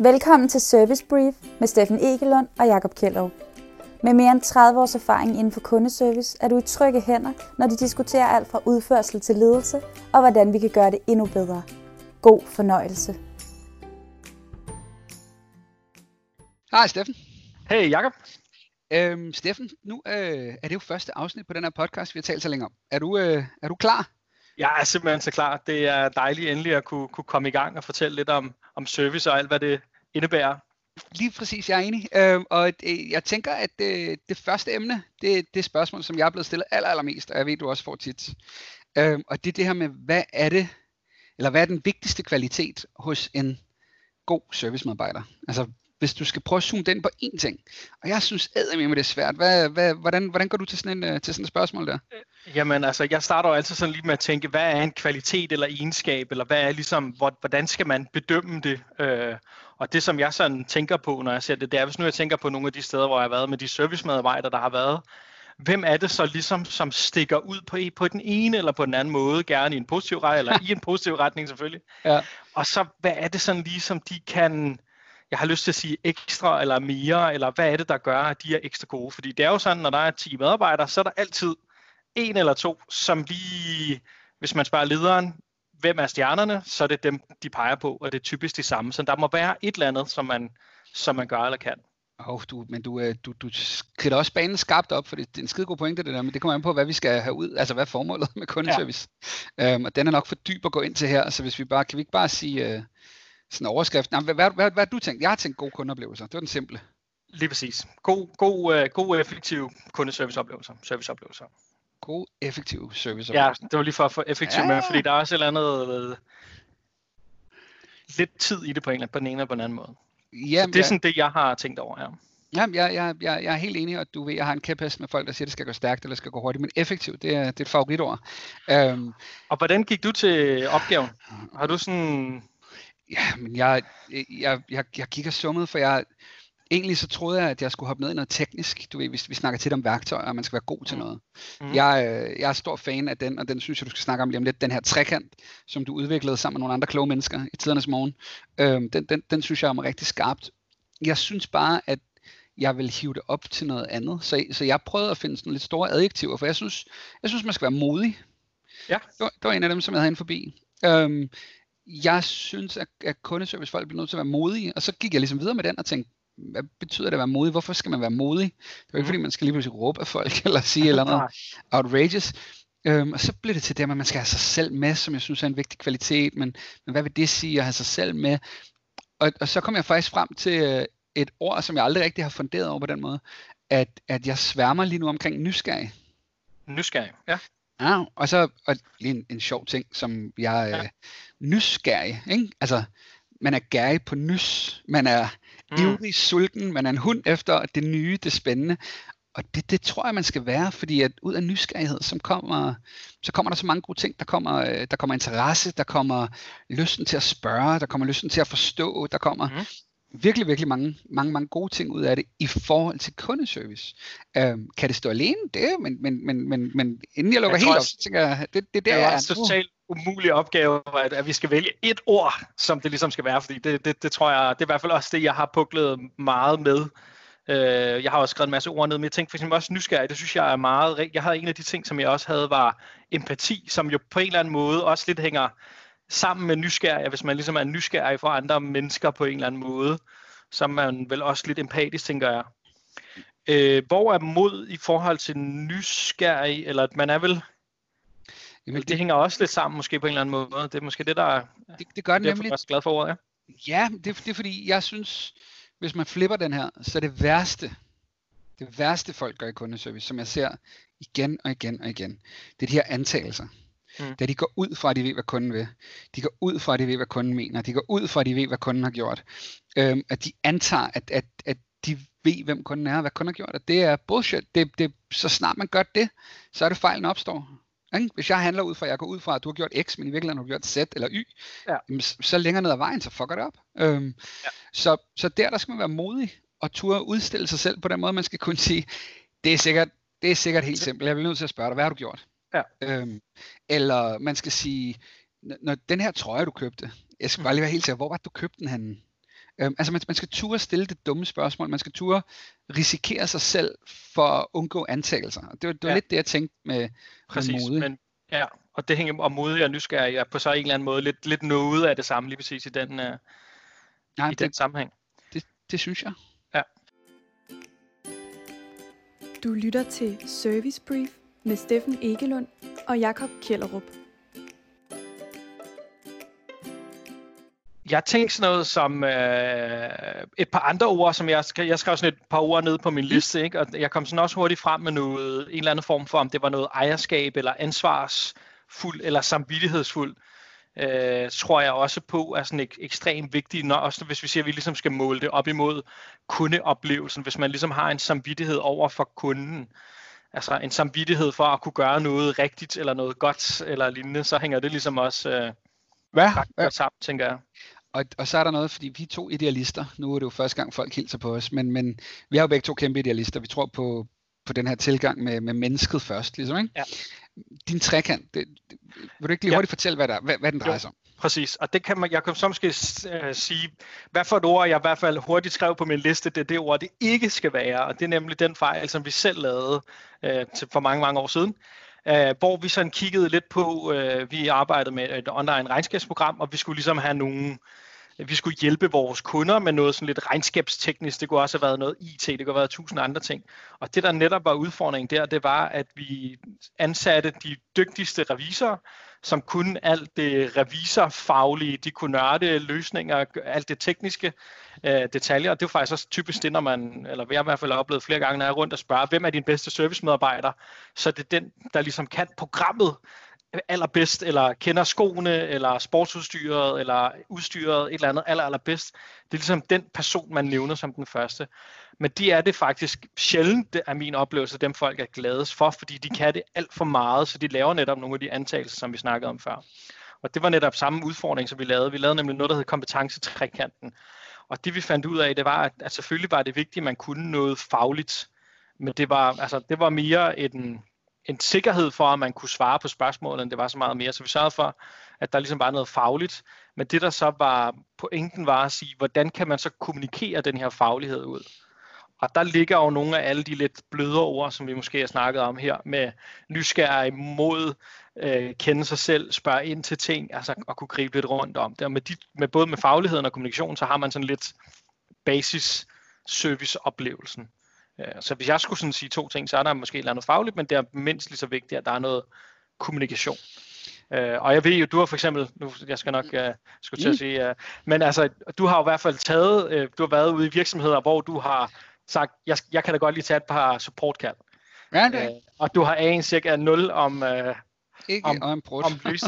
Velkommen til Service Brief med Steffen Egelund og Jakob Kjellov. Med mere end 30 års erfaring inden for kundeservice er du i trygge hænder, når de diskuterer alt fra udførsel til ledelse og hvordan vi kan gøre det endnu bedre. God fornøjelse. Hej Steffen. Hey Jakob. Øhm, Steffen, nu øh, er det jo første afsnit på den her podcast, vi har talt så længe om. Er du, øh, er du klar? Jeg er simpelthen så klar. Det er dejligt endelig at kunne, kunne komme i gang og fortælle lidt om, om service og alt, hvad det indebærer. Lige præcis, jeg er enig. Øh, og øh, jeg tænker, at øh, det første emne, det er det spørgsmål, som jeg er blevet stillet aller, allermest, og jeg ved, du også får tit. Øh, og det er det her med, hvad er det, eller hvad er den vigtigste kvalitet hos en god servicemedarbejder? Altså, hvis du skal prøve at zoome den på én ting. Og jeg synes med det er svært. Hvad, hvad, hvordan, hvordan går du til sådan, en, øh, til sådan et spørgsmål der? Jamen altså, jeg starter jo altid sådan lige med at tænke, hvad er en kvalitet eller egenskab, eller hvad er ligesom, hvordan skal man bedømme det? Øh, og det som jeg sådan tænker på, når jeg ser det, det er, hvis nu jeg tænker på nogle af de steder, hvor jeg har været med de servicemedarbejdere, der har været, hvem er det så ligesom, som stikker ud på, på den ene eller på den anden måde, gerne i en positiv retning, eller i en positiv retning selvfølgelig. Ja. Og så hvad er det sådan ligesom, de kan jeg har lyst til at sige ekstra eller mere, eller hvad er det, der gør, at de er ekstra gode? Fordi det er jo sådan, når der er 10 medarbejdere, så er der altid en eller to, som lige, hvis man spørger lederen, hvem er stjernerne, så er det dem, de peger på, og det er typisk de samme. Så der må være et eller andet, som man, som man gør eller kan. Oh, du, men du, øh, du, du skrider også banen skarpt op, for det, det er en skide god pointe det der, men det kommer an på, hvad vi skal have ud, altså hvad er formålet med kundeservice. Ja. Øhm, og den er nok for dyb at gå ind til her, så hvis vi bare, kan vi ikke bare sige, øh, sådan en overskrift. Jamen, hvad, hvad, hvad, hvad du tænkt? Jeg har tænkt gode kundeoplevelser. Det var den simple. Lige præcis. God, god, uh, god effektiv kundeserviceoplevelser. Serviceoplevelser. God, effektiv serviceoplevelser. Ja, det var lige for at få effektiv ja. med, fordi der er også et eller andet uh, lidt tid i det på, en, på den ene eller på den anden måde. Ja, det er sådan det, jeg har tænkt over, ja. Ja, jeg, jeg, jeg, jeg er helt enig, og du ved, jeg har en kæphest med folk, der siger, at det skal gå stærkt eller skal gå hurtigt, men effektivt, det er, det er et favoritord. Um, og hvordan gik du til opgaven? Har du sådan Ja, men jeg, jeg, jeg, jeg kigger summet, for jeg, egentlig så troede jeg, at jeg skulle hoppe ned i noget teknisk. Du ved, hvis vi snakker tit om værktøjer, og man skal være god til mm. noget. Mm. Jeg, øh, jeg er stor fan af den, og den synes jeg, du skal snakke om lige om lidt. Den her trekant, som du udviklede sammen med nogle andre kloge mennesker i tidernes morgen. Øhm, den, den, den synes jeg er rigtig skarpt. Jeg synes bare, at jeg vil hive det op til noget andet. Så, så jeg prøvede at finde sådan lidt store adjektiver, for jeg synes, jeg synes man skal være modig. Ja. Det var, det var en af dem, som jeg havde inde forbi. Øhm, jeg synes, at, at kundeservicefolk bliver nødt til at være modige, og så gik jeg ligesom videre med den og tænkte, hvad betyder det at være modig? Hvorfor skal man være modig? Det er ikke, fordi man skal lige pludselig råbe af folk, eller sige eller noget outrageous. Øhm, og så blev det til det, at man skal have sig selv med, som jeg synes er en vigtig kvalitet, men, men hvad vil det sige at have sig selv med? Og, og så kom jeg faktisk frem til øh, et ord, som jeg aldrig rigtig har funderet over på den måde, at, at jeg sværmer lige nu omkring nysgerrig. Nysgerrig, ja. Ja, og så og lige en, en sjov ting, som jeg ja. øh, nysgerrig, ikke? Altså, man er gærig på nys, man er mm. ivrig sulten, man er en hund efter det nye, det spændende. Og det, det tror jeg, man skal være, fordi at ud af nysgerrighed, som kommer, så kommer der så mange gode ting. Der kommer, øh, der kommer interesse, der kommer lysten til at spørge, der kommer lysten til at forstå, der kommer mm virkelig, virkelig mange, mange, mange gode ting ud af det i forhold til kundeservice. Øhm, kan det stå alene? Det, men, men, men, men, men inden jeg lukker jeg helt op, så tænker jeg, det, det, det er der, det er totalt umulig opgave, at, at vi skal vælge et ord, som det ligesom skal være, fordi det, det, det tror jeg, det er i hvert fald også det, jeg har puklet meget med. Øh, jeg har også skrevet en masse ord ned, men jeg tænkte for eksempel også nysgerrig, det synes jeg er meget, jeg havde en af de ting, som jeg også havde, var empati, som jo på en eller anden måde også lidt hænger sammen med nysgerrig, hvis man ligesom er nysgerrig for andre mennesker på en eller anden måde, så er man vel også lidt empatisk, tænker jeg. Øh, hvor er mod i forhold til nysgerrig, eller at man er vel det, det hænger også lidt sammen måske på en eller anden måde. Det er måske det, der er, det, det gør det nemlig. Jeg er glad for ordet, ja. Ja, det, det er fordi, jeg synes, hvis man flipper den her, så er det værste, det værste folk gør i kundeservice, som jeg ser igen og igen og igen, det er de her antagelser. Mm. Da de går ud fra, at de ved, hvad kunden vil. De går ud fra, at de ved, hvad kunden mener. De går ud fra, at de ved, hvad kunden har gjort. Øhm, at de antager, at, at, at de ved, hvem kunden er, og hvad kunden har gjort. Og det er bullshit. Det, det, så snart man gør det, så er det fejlen opstår. Ikke? Hvis jeg handler ud fra, at jeg går ud fra, at du har gjort X, men i virkeligheden har du gjort Z eller Y, ja. jamen, så længere ned ad vejen, så fucker det op. Øhm, ja. så, så der, der skal man være modig og turde udstille sig selv på den måde, man skal kunne sige, det er sikkert, det er sikkert helt simpelt. Jeg bliver nødt til at spørge dig, hvad har du gjort? Ja. Øhm, eller man skal sige, når den her trøje, du købte, jeg skal bare lige være helt sikker, hvor var det, du købte den henne? Øhm, altså man, man skal turde stille det dumme spørgsmål, man skal turde risikere sig selv for at undgå antagelser. Det var, det var ja. lidt det, jeg tænkte med, Præcis, med mode. Men, ja, og det hænger om modig og nysgerrig er på så en eller anden måde lidt, lidt noget af det samme lige præcis i den, uh, Nej, i det, den sammenhæng. Det, det synes jeg. Ja. Du lytter til Service Brief med Steffen Egelund og Jakob Kjellerup. Jeg tænkte sådan noget som øh, et par andre ord, som jeg, skal, jeg skrev sådan et par ord ned på min mm. liste, ikke? og jeg kom sådan også hurtigt frem med noget, en eller anden form for, om det var noget ejerskab eller ansvarsfuld eller samvittighedsfuld, øh, tror jeg også på er sådan ek, ekstremt vigtigt, når, også hvis vi siger, at vi ligesom skal måle det op imod kundeoplevelsen, hvis man ligesom har en samvittighed over for kunden, altså en samvittighed for at kunne gøre noget rigtigt eller noget godt eller lignende, så hænger det ligesom også øh, Hvad? ret sammen, tænker jeg. Og, og så er der noget, fordi vi er to idealister. Nu er det jo første gang, folk hilser på os, men, men vi er jo begge to kæmpe idealister. Vi tror på, på den her tilgang med, med mennesket først, ligesom, ikke? Ja. Din trekant, det, det, vil du ikke lige hurtigt ja. fortælle, hvad, der, hvad, hvad den drejer jo, sig om? Præcis, og det kan man, jeg kan så måske uh, sige, hvad for et ord, jeg i hvert fald hurtigt skrev på min liste, det er det ord, det ikke skal være, og det er nemlig den fejl, som vi selv lavede uh, til, for mange, mange år siden, uh, hvor vi sådan kiggede lidt på, uh, vi arbejdede med et online regnskabsprogram, og vi skulle ligesom have nogle vi skulle hjælpe vores kunder med noget sådan lidt regnskabsteknisk. Det kunne også have været noget IT, det kunne have været tusind andre ting. Og det, der netop var udfordringen der, det var, at vi ansatte de dygtigste revisorer, som kunne alt det revisorfaglige, de kunne nørde løsninger, alt det tekniske øh, detaljer. Og det er faktisk også typisk det, når man, eller jeg i hvert fald oplevet flere gange, når jeg er rundt og spørger, hvem er din bedste servicemedarbejder? Så det er den, der ligesom kan programmet, allerbedst, eller kender skoene, eller sportsudstyret, eller udstyret, et eller andet aller, allerbedst. Det er ligesom den person, man nævner som den første. Men de er det faktisk sjældent, det er min oplevelse, dem folk er gladest for, fordi de kan det alt for meget, så de laver netop nogle af de antagelser, som vi snakkede om før. Og det var netop samme udfordring, som vi lavede. Vi lavede nemlig noget, der hed kompetencetrækanten. Og det vi fandt ud af, det var, at, at selvfølgelig var det vigtigt, at man kunne noget fagligt. Men det var, altså, det var mere en, en sikkerhed for, at man kunne svare på spørgsmålene, det var så meget mere. Så vi sørgede for, at der ligesom var noget fagligt. Men det, der så var pointen, var at sige, hvordan kan man så kommunikere den her faglighed ud? Og der ligger jo nogle af alle de lidt blødere ord, som vi måske har snakket om her, med nysgerrig mod, øh, kende sig selv, spørge ind til ting, altså at kunne gribe lidt rundt om det. Og med, de, med både med fagligheden og kommunikation, så har man sådan lidt basis serviceoplevelsen. Øh, så hvis jeg skulle sådan sige to ting, så er der måske noget fagligt, men det er mindst lige så vigtigt, at der er noget kommunikation. Uh, og jeg ved jo, du har for eksempel, nu jeg skal nok uh, skulle til at mm. sige, uh, men altså, du har jo i hvert fald taget, uh, du har været ude i virksomheder, hvor du har sagt, jeg, jeg kan da godt lige tage et par supportkald. Ja, okay. uh, og du har en cirka 0 om, uh, ikke om, om, brud. om lys.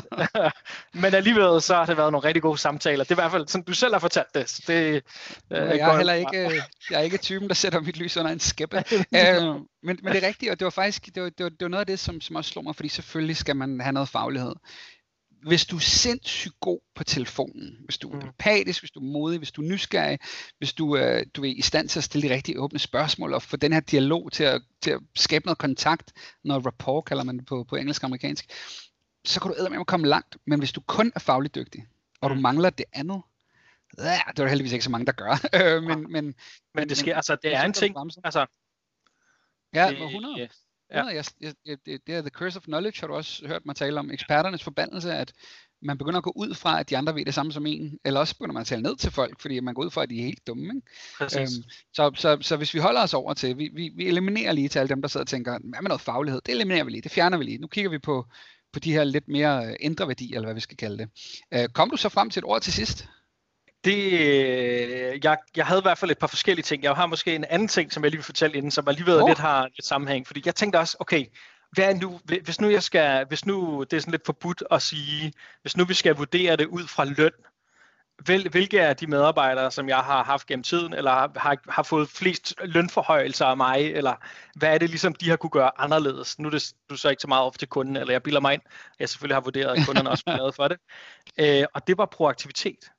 Men alligevel så har det været nogle rigtig gode samtaler. Det er i hvert fald, som du selv har fortalt det. Så det øh, jeg, er heller ikke, jeg er ikke typen, der sætter mit lys under en skæppe. øh, men, men det er rigtigt, og det var faktisk det var, det var, det var noget af det, som, som også slog mig, fordi selvfølgelig skal man have noget faglighed hvis du er sindssygt god på telefonen, hvis du er mm. empatisk, hvis du er modig, hvis du er nysgerrig, hvis du, øh, du er i stand til at stille de rigtige åbne spørgsmål og få den her dialog til at, til at skabe noget kontakt, noget rapport kalder man det på, på engelsk og amerikansk, så kan du med at komme langt. Men hvis du kun er fagligt dygtig, og du mm. mangler det andet, ja, det er der heldigvis ikke så mange, der gør. Øh, men, men, men det sker, altså det er en ting, altså, Ja, det, 100. Ja. Jeg, jeg, jeg, det er the curse of knowledge, har du også hørt mig tale om. Eksperternes forbandelse, at man begynder at gå ud fra, at de andre ved det samme som en, eller også begynder man at tale ned til folk, fordi man går ud fra, at de er helt dumme. Ikke? Øhm, så, så, så hvis vi holder os over til, vi, vi, vi eliminerer lige til alle dem, der sidder og tænker, hvad med noget faglighed? Det eliminerer vi lige, det fjerner vi lige. Nu kigger vi på, på de her lidt mere øh, indre værdier, eller hvad vi skal kalde det. Øh, kom du så frem til et ord til sidst? Det, øh, jeg, jeg havde i hvert fald et par forskellige ting. Jeg har måske en anden ting, som jeg lige vil fortælle inden, som alligevel oh. lidt har lidt sammenhæng. Fordi jeg tænkte også, okay, hvad er nu, hvis nu jeg skal, hvis nu det er sådan lidt forbudt at sige, hvis nu vi skal vurdere det ud fra løn, hvil, hvilke af de medarbejdere, som jeg har haft gennem tiden, eller har, har fået flest lønforhøjelser af mig, eller hvad er det ligesom, de har kunne gøre anderledes? Nu er det du så ikke så meget op til kunden, eller jeg bilder mig ind, jeg selvfølgelig har vurderet, at kunderne også er for det. Øh, og det var proaktivitet.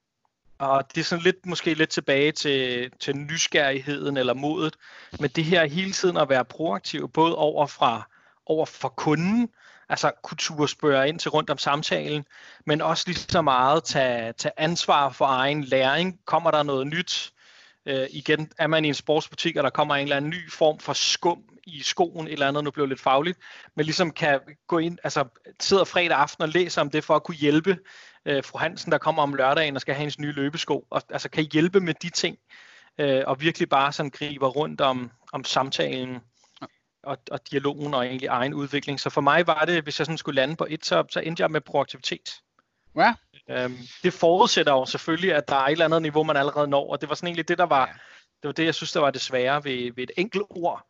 Og det er sådan lidt, måske lidt tilbage til, til nysgerrigheden eller modet. Men det her hele tiden at være proaktiv, både over, fra, over for kunden, altså kultur spørge ind til rundt om samtalen, men også lige så meget tage, tage ansvar for egen læring. Kommer der noget nyt? Øh, igen, er man i en sportsbutik, og der kommer en eller anden ny form for skum i skoen, eller andet, nu blev lidt fagligt, men ligesom kan gå ind, altså sidder fredag aften og læser om det for at kunne hjælpe øh, fru Hansen, der kommer om lørdagen og skal have hendes nye løbesko, og altså kan hjælpe med de ting, øh, og virkelig bare sådan griber rundt om, om samtalen og, og dialogen og egentlig egen udvikling. Så for mig var det, hvis jeg sådan skulle lande på et, så, så endte jeg med proaktivitet. Ja. Øhm, det forudsætter jo selvfølgelig, at der er et eller andet niveau, man allerede når, og det var sådan egentlig det, der var, det var det, jeg synes, der var det svære ved, ved et enkelt ord.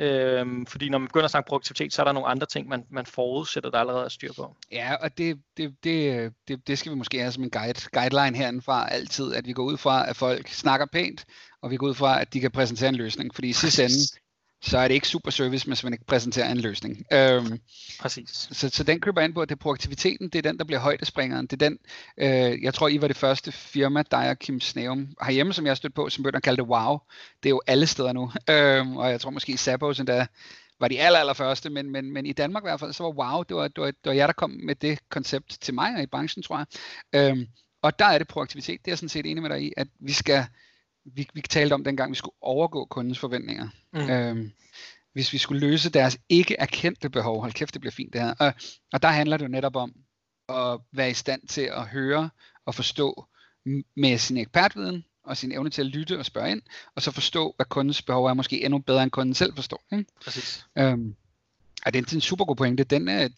Øhm, fordi når man begynder at snakke produktivitet, så er der nogle andre ting, man, man forudsætter, der allerede er styr på. Ja, og det, det, det, det, det skal vi måske have som en guide, guideline herindefra altid, at vi går ud fra, at folk snakker pænt, og vi går ud fra, at de kan præsentere en løsning. Fordi i sidste ende, så er det ikke super service, hvis man ikke præsenterer en løsning. Øhm, Præcis. Så, så den køber ind på, at det er proaktiviteten, det er den, der bliver højdespringeren. Det er den, øh, jeg tror, I var det første firma, dig og Kim Sneum herhjemme, som jeg stødt på, som begynder at kalde det wow. Det er jo alle steder nu. Øhm, og jeg tror måske Zappos endda var de aller, aller første, men, men, men i Danmark i hvert fald, så var wow, det var, det, var, det var jer, der kom med det koncept til mig og i branchen, tror jeg. Øhm, og der er det proaktivitet, det er jeg sådan set enig med dig i, at vi skal vi, vi talte om dengang, vi skulle overgå kundens forventninger. Mm. Øhm, hvis vi skulle løse deres ikke erkendte behov, hold kæft, det bliver fint det her. Og, og der handler det jo netop om at være i stand til at høre og forstå med sin ekspertviden og sin evne til at lytte og spørge ind, og så forstå, hvad kundens behov er, måske endnu bedre end kunden selv forstår. Ikke? Præcis. Øhm, og det er en super god pointe. Den, er,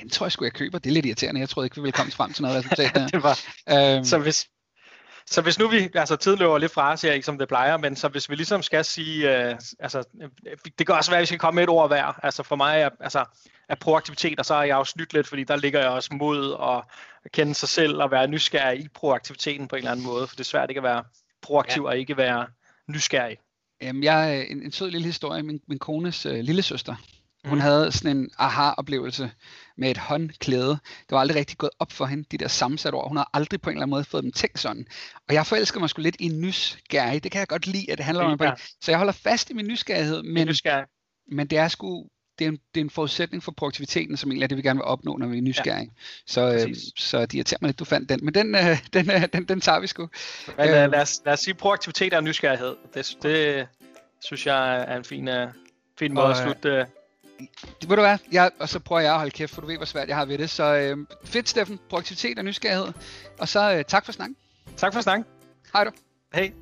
den tror jeg sgu, jeg køber. Det er lidt irriterende. Jeg troede ikke, vi ville komme frem til noget resultat der. det var, øhm, så hvis, så hvis nu vi, altså tiden løber lidt fra os her, ikke som det plejer, men så hvis vi ligesom skal sige, øh, altså det kan også være, at vi skal komme med et ord hver. Altså for mig er, altså, er proaktivitet, og så er jeg jo snydt lidt, fordi der ligger jeg også mod at kende sig selv og være nysgerrig i proaktiviteten på en eller anden måde, for det er svært ikke at være proaktiv ja. og ikke være nysgerrig. Jamen, jeg er en, en sød lille historie. Min, min kones øh, lille søster, hun mm. havde sådan en aha-oplevelse med et håndklæde. Det var aldrig rigtig gået op for hende, de der sammensatte ord. Hun har aldrig på en eller anden måde fået dem tænkt sådan. Og jeg forelsker mig sgu lidt i nysgerrig. Det kan jeg godt lide, at det handler om. Ja. Så jeg holder fast i min nysgerrighed. Men, nysgerrig. men det er sgu det er, en, det er en forudsætning for produktiviteten, som egentlig er det, vi gerne vil opnå, når vi er nysgerrige. Ja, så, øh, så de irriterer mig lidt, du fandt den. Men den, øh, den, øh, den, den tager vi sgu. Men, øh, lad, os, lad os sige proaktivitet og nysgerrighed. Det, det synes jeg er en fin, uh, fin måde og, at slutte øh, ved du hvad, jeg, og så prøver jeg at holde kæft, for du ved, hvor svært jeg har ved det. Så øh, fedt, Steffen. Proaktivitet og nysgerrighed. Og så øh, tak for snakken. Tak for snakken. Hej du. Hej.